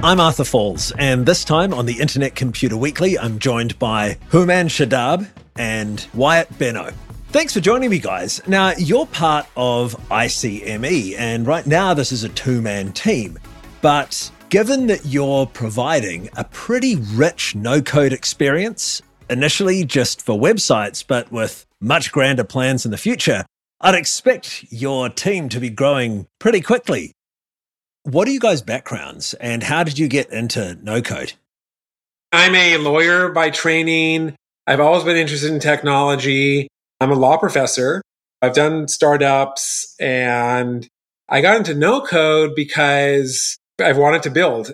I'm Arthur Falls, and this time on the Internet Computer Weekly, I'm joined by Houman Shadab and Wyatt Benno. Thanks for joining me, guys. Now, you're part of ICME, and right now this is a two man team. But given that you're providing a pretty rich no code experience, initially just for websites, but with much grander plans in the future, I'd expect your team to be growing pretty quickly. What are you guys' backgrounds and how did you get into no code? I'm a lawyer by training. I've always been interested in technology. I'm a law professor. I've done startups and I got into no code because I've wanted to build.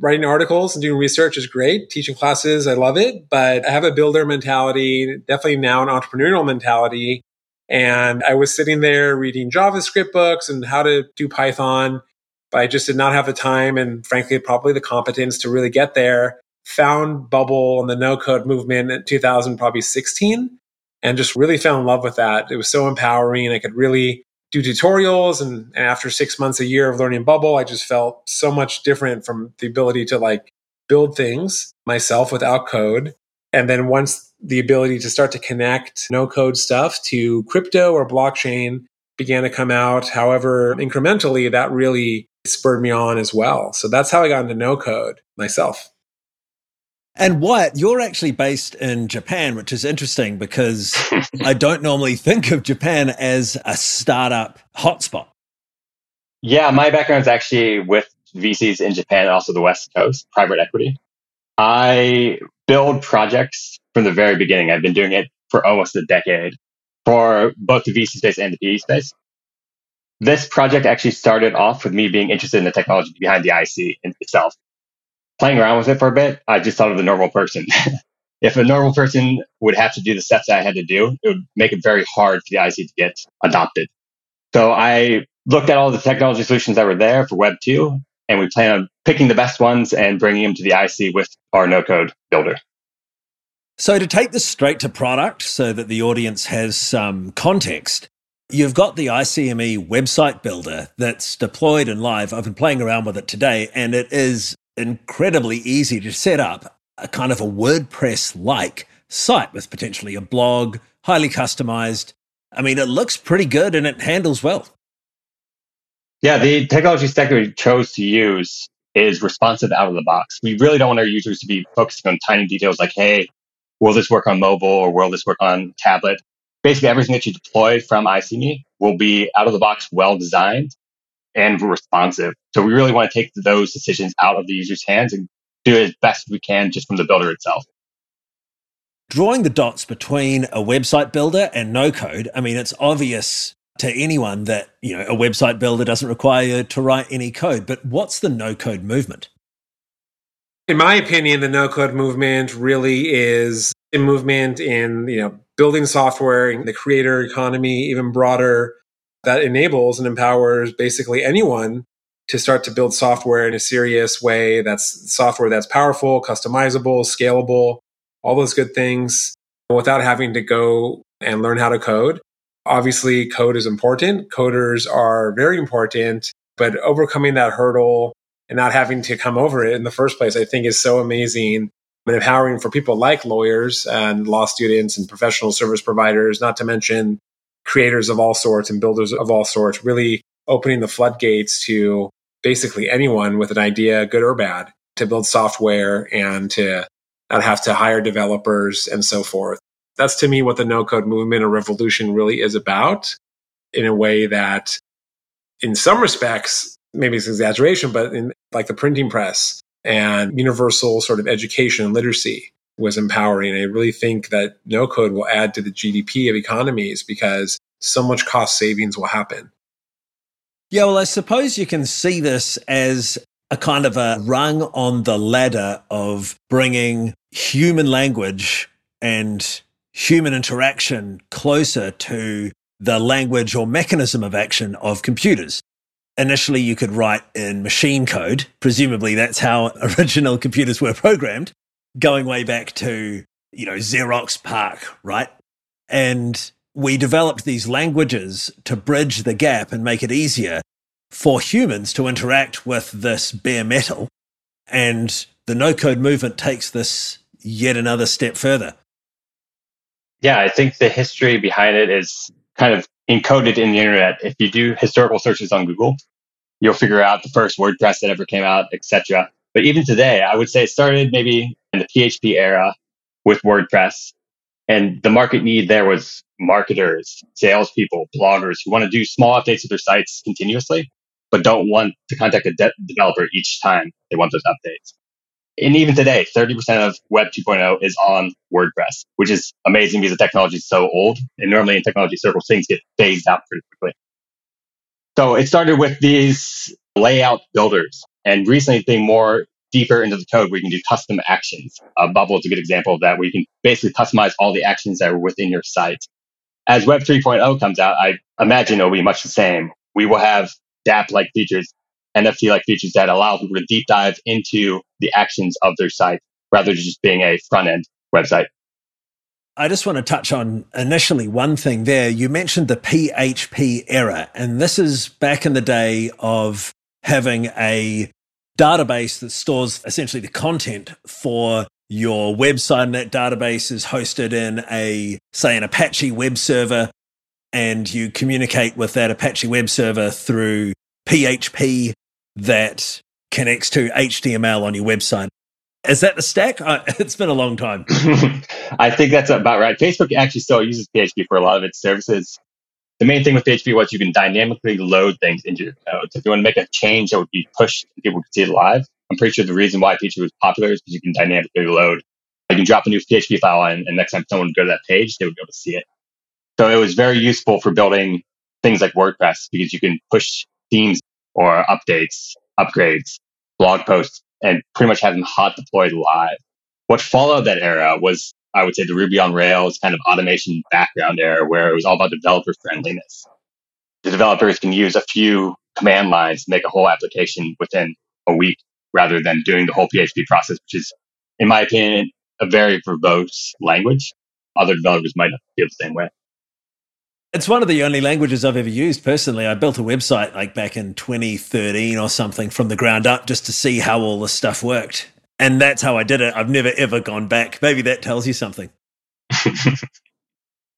Writing articles and doing research is great. Teaching classes, I love it, but I have a builder mentality, definitely now an entrepreneurial mentality. And I was sitting there reading JavaScript books and how to do Python but I just did not have the time and frankly, probably the competence to really get there. Found Bubble and the no code movement in 2000, probably 16, and just really fell in love with that. It was so empowering. I could really do tutorials. And, and after six months, a year of learning Bubble, I just felt so much different from the ability to like build things myself without code. And then once the ability to start to connect no code stuff to crypto or blockchain began to come out, however incrementally, that really spurred me on as well. So that's how I got into no code myself. And Wyatt, you're actually based in Japan, which is interesting because I don't normally think of Japan as a startup hotspot. Yeah, my background is actually with VCs in Japan and also the West Coast, private equity. I build projects from the very beginning. I've been doing it for almost a decade for both the VC space and the PE space. This project actually started off with me being interested in the technology behind the IC itself. Playing around with it for a bit, I just thought of the normal person. if a normal person would have to do the steps I had to do, it would make it very hard for the IC to get adopted. So I looked at all the technology solutions that were there for Web 2, and we plan on picking the best ones and bringing them to the IC with our no code builder. So, to take this straight to product so that the audience has some context, You've got the ICME website builder that's deployed and live. I've been playing around with it today, and it is incredibly easy to set up a kind of a WordPress like site with potentially a blog, highly customized. I mean, it looks pretty good and it handles well. Yeah, the technology stack that we chose to use is responsive out of the box. We really don't want our users to be focusing on tiny details like, hey, will this work on mobile or will this work on tablet? Basically everything that you deploy from ICME will be out of the box, well designed and responsive. So we really want to take those decisions out of the user's hands and do it as best we can just from the builder itself. Drawing the dots between a website builder and no code, I mean, it's obvious to anyone that, you know, a website builder doesn't require you to write any code, but what's the no code movement? In my opinion, the no code movement really is a movement in, you know, building software, in the creator economy, even broader, that enables and empowers basically anyone to start to build software in a serious way that's software that's powerful, customizable, scalable, all those good things without having to go and learn how to code. Obviously, code is important. Coders are very important, but overcoming that hurdle and not having to come over it in the first place, I think is so amazing and empowering for people like lawyers and law students and professional service providers, not to mention creators of all sorts and builders of all sorts, really opening the floodgates to basically anyone with an idea, good or bad, to build software and to not have to hire developers and so forth. That's to me what the no code movement or revolution really is about in a way that, in some respects, maybe it's exaggeration, but in like the printing press, and universal sort of education and literacy was empowering. I really think that no code will add to the GDP of economies because so much cost savings will happen. Yeah, well, I suppose you can see this as a kind of a rung on the ladder of bringing human language and human interaction closer to the language or mechanism of action of computers initially you could write in machine code. Presumably that's how original computers were programmed, going way back to, you know, Xerox PARC, right? And we developed these languages to bridge the gap and make it easier for humans to interact with this bare metal. And the no code movement takes this yet another step further. Yeah, I think the history behind it is kind of encoded in the internet. If you do historical searches on Google, you'll figure out the first WordPress that ever came out, etc. But even today, I would say it started maybe in the PHP era with WordPress. And the market need there was marketers, salespeople, bloggers who want to do small updates to their sites continuously, but don't want to contact a de- developer each time they want those updates. And even today, 30% of Web 2.0 is on WordPress, which is amazing because the technology is so old. And normally in technology circles, things get phased out pretty quickly. So it started with these layout builders and recently being more deeper into the code where you can do custom actions. Uh, Bubble is a good example of that, where you can basically customize all the actions that are within your site. As Web 3.0 comes out, I imagine it'll be much the same. We will have dApp like features, NFT like features that allow people to deep dive into the actions of their site rather than just being a front end website. I just want to touch on initially one thing there. You mentioned the PHP era, and this is back in the day of having a database that stores essentially the content for your website. And that database is hosted in a, say, an Apache web server, and you communicate with that Apache web server through PHP that connects to HTML on your website. Is that the stack? Uh, it's been a long time. I think that's about right. Facebook actually still uses PHP for a lot of its services. The main thing with PHP was you can dynamically load things into your code. So if you want to make a change that would be pushed people could see it live, I'm pretty sure the reason why PHP was popular is because you can dynamically load. You can drop a new PHP file in, and next time someone would go to that page, they would be able to see it. So it was very useful for building things like WordPress because you can push themes or updates, upgrades, blog posts and pretty much have them hot deployed live. What followed that era was, I would say, the Ruby on Rails kind of automation background era where it was all about developer friendliness. The developers can use a few command lines to make a whole application within a week rather than doing the whole PHP process, which is, in my opinion, a very verbose language. Other developers might not feel the same way. It's one of the only languages I've ever used personally. I built a website like back in 2013 or something from the ground up just to see how all this stuff worked. And that's how I did it. I've never ever gone back. Maybe that tells you something.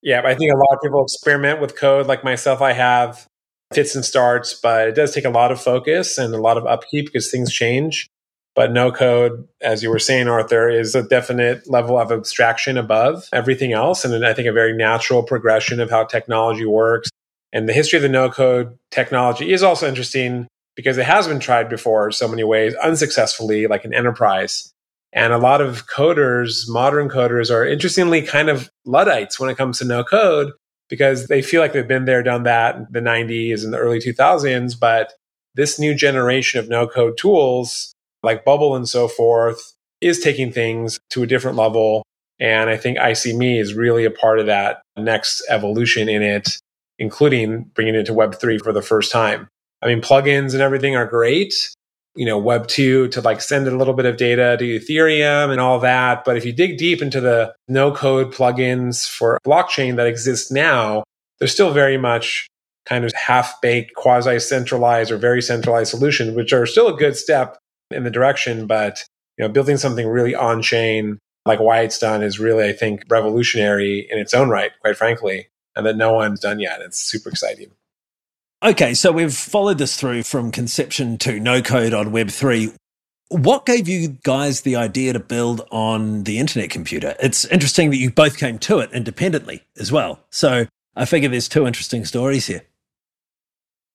yeah, I think a lot of people experiment with code like myself. I have fits and starts, but it does take a lot of focus and a lot of upkeep because things change. But no code, as you were saying, Arthur, is a definite level of abstraction above everything else. And I think a very natural progression of how technology works. And the history of the no code technology is also interesting because it has been tried before so many ways unsuccessfully, like in enterprise. And a lot of coders, modern coders, are interestingly kind of Luddites when it comes to no code because they feel like they've been there, done that in the 90s and the early 2000s. But this new generation of no code tools like Bubble and so forth is taking things to a different level. And I think IC.me is really a part of that next evolution in it, including bringing it to Web3 for the first time. I mean, plugins and everything are great. You know, Web 2 to like send a little bit of data to Ethereum and all that. But if you dig deep into the no code plugins for blockchain that exist now, they're still very much kind of half baked, quasi centralized, or very centralized solutions, which are still a good step in the direction, but you know, building something really on chain like Wyatt's done is really, I think, revolutionary in its own right, quite frankly, and that no one's done yet. It's super exciting. Okay, so we've followed this through from conception to no code on Web3. What gave you guys the idea to build on the internet computer? It's interesting that you both came to it independently as well. So I figure there's two interesting stories here.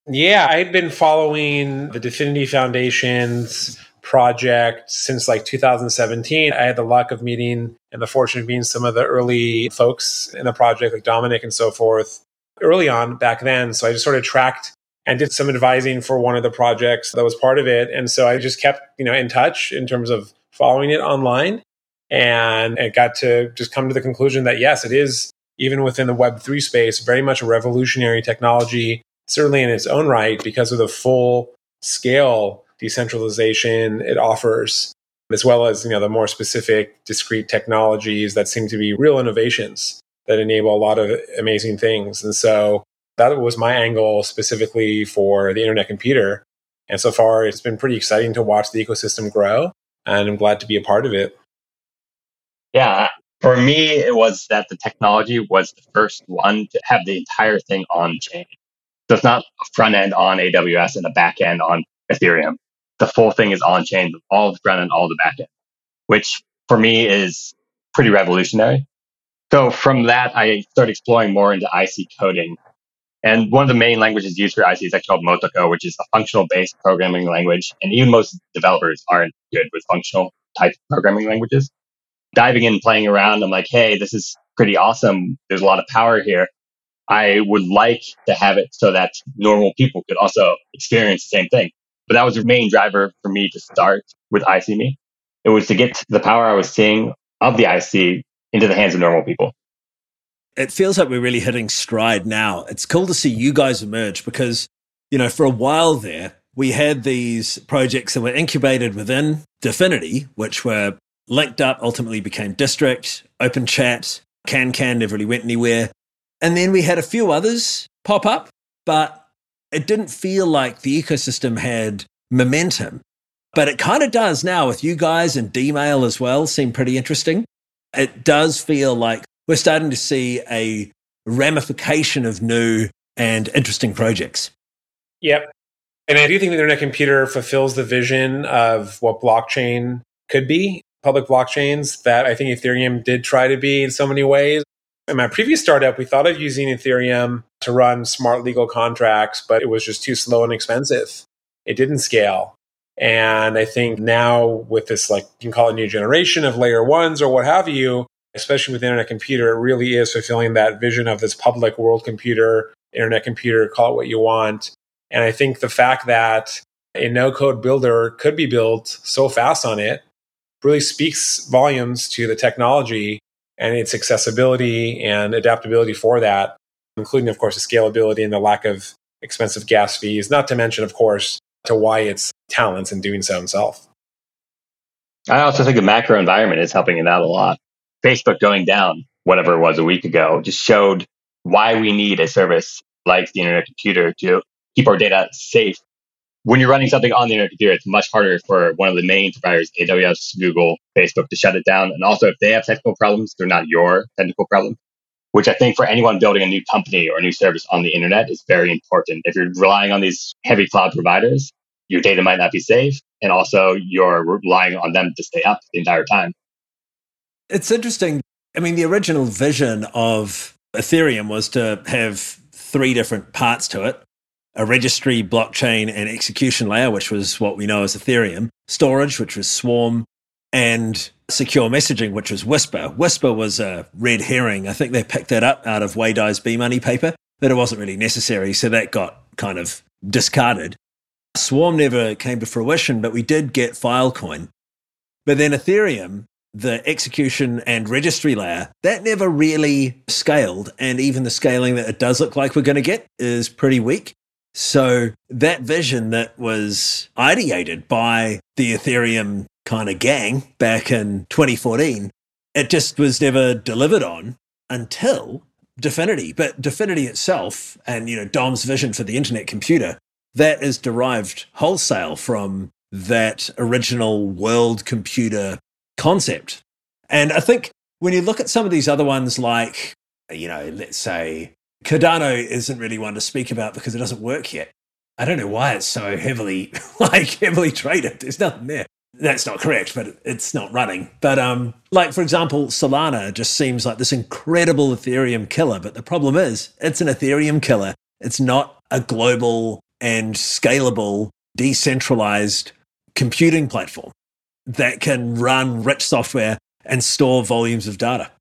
Yeah, I had been following the Dfinity Foundation's project since like 2017. I had the luck of meeting and the fortune of meeting some of the early folks in the project, like Dominic and so forth, early on back then. So I just sort of tracked and did some advising for one of the projects that was part of it. And so I just kept, you know, in touch in terms of following it online. And it got to just come to the conclusion that yes, it is, even within the Web3 space, very much a revolutionary technology certainly in its own right because of the full scale decentralization it offers as well as you know the more specific discrete technologies that seem to be real innovations that enable a lot of amazing things and so that was my angle specifically for the internet computer and so far it's been pretty exciting to watch the ecosystem grow and I'm glad to be a part of it. Yeah, for me, it was that the technology was the first one to have the entire thing on chain. So it's not a front end on AWS and a back end on Ethereum. The full thing is on chain, all the front end, all the back end, which for me is pretty revolutionary. So from that, I started exploring more into IC coding. And one of the main languages used for IC is actually called Motoko, which is a functional based programming language. And even most developers aren't good with functional type programming languages. Diving in, playing around, I'm like, hey, this is pretty awesome. There's a lot of power here. I would like to have it so that normal people could also experience the same thing. But that was the main driver for me to start with ICMe. It was to get the power I was seeing of the IC into the hands of normal people. It feels like we're really hitting stride now. It's cool to see you guys emerge because, you know, for a while there, we had these projects that were incubated within Dfinity, which were linked up, ultimately became District, Open Chat, CanCan never really went anywhere. And then we had a few others pop up, but it didn't feel like the ecosystem had momentum. But it kind of does now with you guys and Dmail as well, seem pretty interesting. It does feel like we're starting to see a ramification of new and interesting projects. Yep. And I do think the internet computer fulfills the vision of what blockchain could be, public blockchains that I think Ethereum did try to be in so many ways. In my previous startup, we thought of using Ethereum to run smart legal contracts, but it was just too slow and expensive. It didn't scale. And I think now with this, like, you can call it new generation of layer ones or what have you, especially with internet computer, it really is fulfilling that vision of this public world computer, internet computer, call it what you want. And I think the fact that a no code builder could be built so fast on it really speaks volumes to the technology and its accessibility and adaptability for that, including, of course, the scalability and the lack of expensive gas fees, not to mention, of course, to Wyatt's talents in doing so himself. I also think the macro environment is helping it out a lot. Facebook going down, whatever it was a week ago, just showed why we need a service like the internet computer to keep our data safe. When you're running something on the internet computer, it's much harder for one of the main providers, AWS, Google, Facebook, to shut it down. And also, if they have technical problems, they're not your technical problem, which I think for anyone building a new company or a new service on the internet is very important. If you're relying on these heavy cloud providers, your data might not be safe. And also, you're relying on them to stay up the entire time. It's interesting. I mean, the original vision of Ethereum was to have three different parts to it a registry, blockchain, and execution layer, which was what we know as Ethereum, storage, which was Swarm, and secure messaging, which was Whisper. Whisper was a red herring. I think they picked that up out of Wei Dai's B Money paper, but it wasn't really necessary. So that got kind of discarded. Swarm never came to fruition, but we did get Filecoin. But then Ethereum the execution and registry layer, that never really scaled. And even the scaling that it does look like we're going to get is pretty weak. So that vision that was ideated by the Ethereum kind of gang back in 2014, it just was never delivered on until Dfinity. But Dfinity itself and, you know, Dom's vision for the internet computer, that is derived wholesale from that original world computer concept. And I think when you look at some of these other ones, like, you know, let's say Cardano isn't really one to speak about because it doesn't work yet. I don't know why it's so heavily, like, heavily traded. There's nothing there. That's not correct, but it's not running. But um, like for example, Solana just seems like this incredible Ethereum killer. But the problem is, it's an Ethereum killer. It's not a global and scalable, decentralized computing platform that can run rich software and store volumes of data.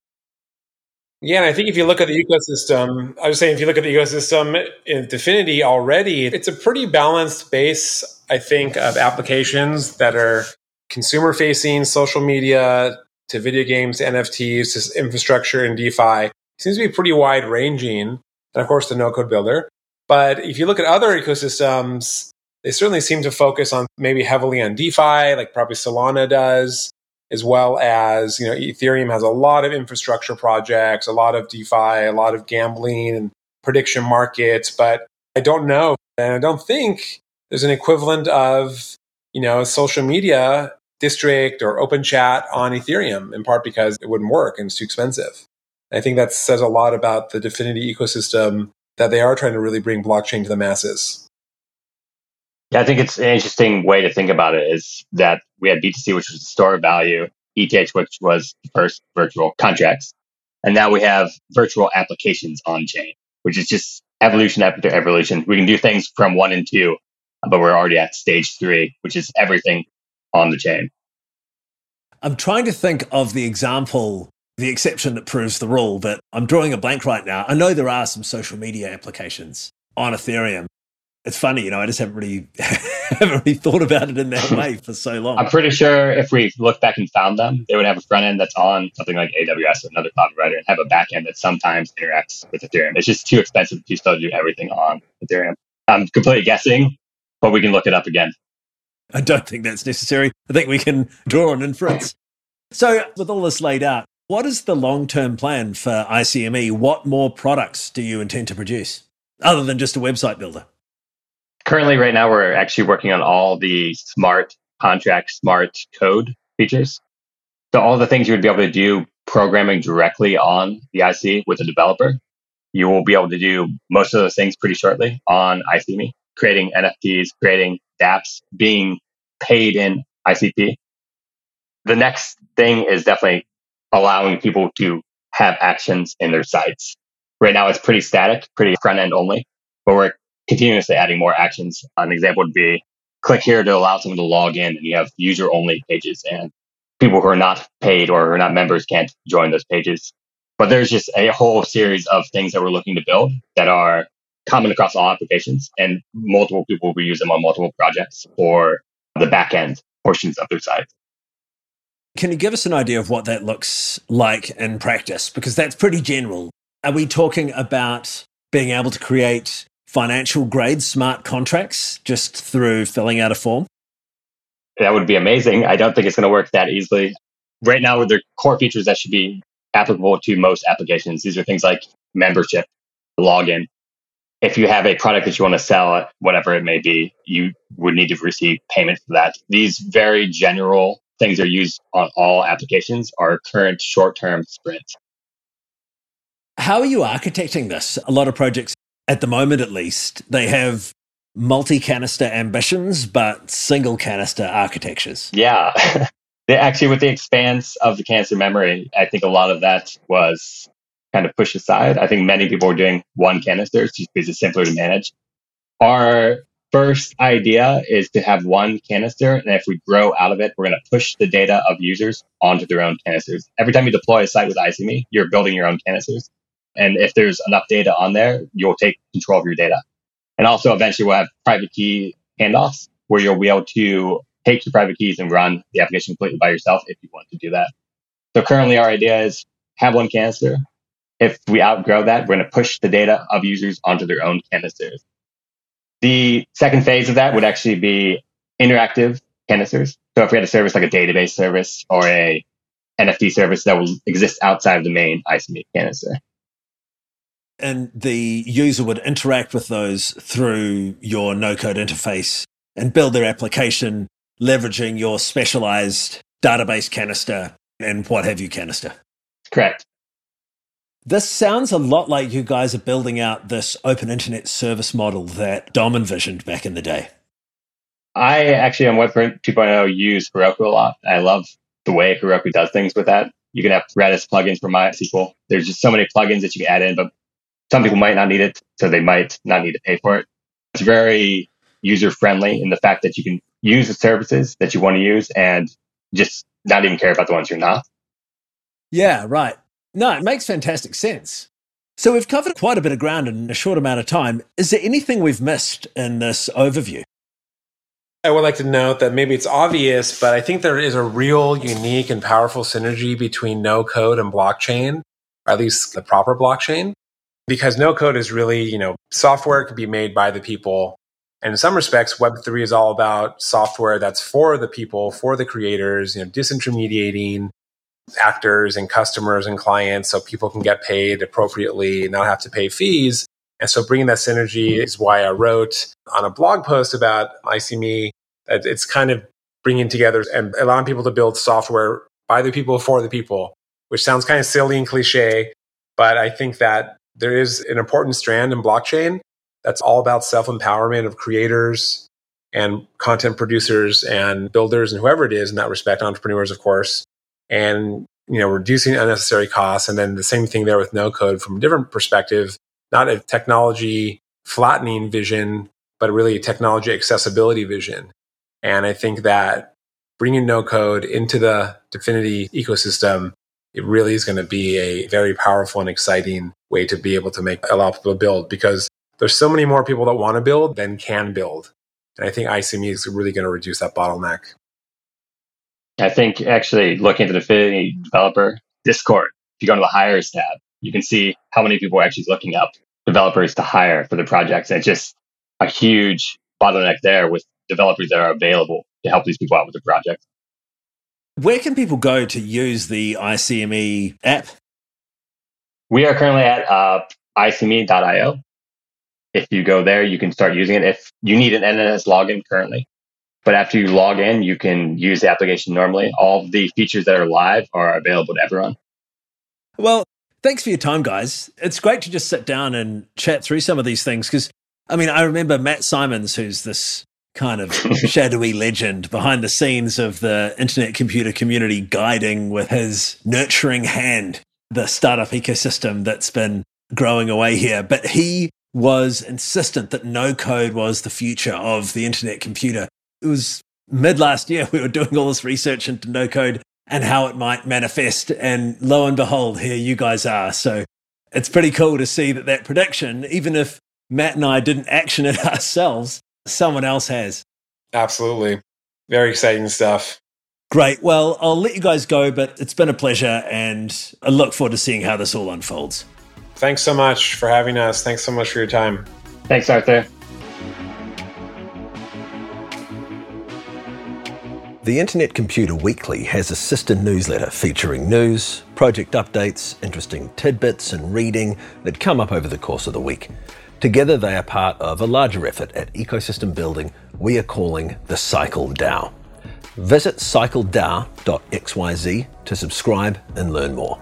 Yeah, and I think if you look at the ecosystem, I was saying if you look at the ecosystem in Dfinity already, it's a pretty balanced base, I think, of applications that are consumer facing, social media, to video games, to NFTs, to infrastructure and DeFi. It seems to be pretty wide ranging. And of course, the no code builder. But if you look at other ecosystems, they certainly seem to focus on maybe heavily on DeFi, like probably Solana does, as well as, you know, Ethereum has a lot of infrastructure projects, a lot of DeFi, a lot of gambling and prediction markets. But I don't know. And I don't think there's an equivalent of, you know, social media District or open chat on Ethereum, in part because it wouldn't work and it's too expensive. I think that says a lot about the Dfinity ecosystem that they are trying to really bring blockchain to the masses. Yeah, I think it's an interesting way to think about it is that we had BTC, which was the store of value, ETH, which was the first virtual contracts. And now we have virtual applications on chain, which is just evolution after evolution. We can do things from one and two, but we're already at stage three, which is everything on the chain. I'm trying to think of the example the exception that proves the rule, but I'm drawing a blank right now. I know there are some social media applications on Ethereum. It's funny, you know, I just haven't really haven't really thought about it in that way for so long. I'm pretty sure if we look back and found them, they would have a front end that's on something like AWS or another cloud provider and have a back end that sometimes interacts with Ethereum. It's just too expensive to still do everything on Ethereum. I'm completely guessing, but we can look it up again. I don't think that's necessary. I think we can draw an inference. So, with all this laid out, what is the long term plan for ICME? What more products do you intend to produce other than just a website builder? Currently, right now, we're actually working on all the smart contract, smart code features. So, all the things you would be able to do programming directly on the IC with a developer, you will be able to do most of those things pretty shortly on ICME, creating NFTs, creating dApps, being paid in ICP. The next thing is definitely allowing people to have actions in their sites. Right now, it's pretty static, pretty front end only, but we're continuously adding more actions. An example would be click here to allow someone to log in, and you have user only pages, and people who are not paid or are not members can't join those pages. But there's just a whole series of things that we're looking to build that are common across all applications, and multiple people will use them on multiple projects or the back end portions of their site. Can you give us an idea of what that looks like in practice? Because that's pretty general. Are we talking about being able to create financial grade smart contracts just through filling out a form? That would be amazing. I don't think it's going to work that easily. Right now, with the core features that should be applicable to most applications, these are things like membership, login. If you have a product that you want to sell, whatever it may be, you would need to receive payment for that. These very general things are used on all applications are current short term sprints. How are you architecting this? A lot of projects, at the moment at least, they have multi canister ambitions, but single canister architectures. Yeah. Actually, with the expanse of the canister memory, I think a lot of that was kind of pushed aside. I think many people were doing one canister just because it's simpler to manage. Our first idea is to have one canister. And if we grow out of it, we're going to push the data of users onto their own canisters. Every time you deploy a site with ICME, you're building your own canisters. And if there's enough data on there, you'll take control of your data. And also eventually we'll have private key handoffs where you'll be able to take your private keys and run the application completely by yourself if you want to do that. So currently our idea is have one canister. If we outgrow that, we're going to push the data of users onto their own canisters. The second phase of that would actually be interactive canisters. So if we had a service like a database service or a NFT service that will exist outside of the main ICME canister. And the user would interact with those through your no code interface and build their application leveraging your specialized database canister and what have you canister. Correct. This sounds a lot like you guys are building out this open internet service model that Dom envisioned back in the day. I actually on Web 2.0 use Heroku a lot. I love the way Heroku does things with that. You can have Redis plugins for MySQL. There's just so many plugins that you can add in, but some people might not need it, so they might not need to pay for it. It's very user friendly in the fact that you can use the services that you want to use and just not even care about the ones you're not. Yeah, right. No, it makes fantastic sense. So we've covered quite a bit of ground in a short amount of time. Is there anything we've missed in this overview? I would like to note that maybe it's obvious, but I think there is a real unique and powerful synergy between no code and blockchain, or at least the proper blockchain, because no code is really, you know, software can be made by the people. And in some respects, Web3 is all about software that's for the people, for the creators, you know, disintermediating actors and customers and clients so people can get paid appropriately and not have to pay fees. And so bringing that synergy is why I wrote on a blog post about ICME that it's kind of bringing together and allowing people to build software by the people for the people, which sounds kind of silly and cliche. But I think that there is an important strand in blockchain that's all about self empowerment of creators and content producers and builders and whoever it is in that respect, entrepreneurs, of course, and you know, reducing unnecessary costs. And then the same thing there with no code from a different perspective, not a technology flattening vision, but really a technology accessibility vision. And I think that bringing no code into the Dfinity ecosystem, it really is going to be a very powerful and exciting way to be able to make allow people to build because there's so many more people that want to build than can build. And I think ICME is really going to reduce that bottleneck. I think actually looking at the Dfinity developer Discord, if you go to the hires tab, you can see how many people are actually looking up developers to hire for the projects. And just a huge bottleneck there with developers that are available to help these people out with the project. Where can people go to use the ICME app? We are currently at uh, icme.io. If you go there, you can start using it. If you need an NNS login currently, but after you log in, you can use the application normally. All the features that are live are available to everyone. Well, thanks for your time, guys. It's great to just sit down and chat through some of these things because, I mean, I remember Matt Simons, who's this kind of shadowy legend behind the scenes of the internet computer community guiding with his nurturing hand the startup ecosystem that's been growing away here. But he was insistent that no code was the future of the internet computer. It was mid last year we were doing all this research into no code and how it might manifest. And lo and behold, here you guys are. So it's pretty cool to see that that prediction, even if Matt and I didn't action it ourselves, someone else has. Absolutely. Very exciting stuff. Great. Well, I'll let you guys go, but it's been a pleasure and I look forward to seeing how this all unfolds. Thanks so much for having us. Thanks so much for your time. Thanks, Arthur. The Internet Computer Weekly has a sister newsletter featuring news, project updates, interesting tidbits, and reading that come up over the course of the week. Together, they are part of a larger effort at ecosystem building we are calling the Cycle DAO. Visit cycledao.xyz to subscribe and learn more.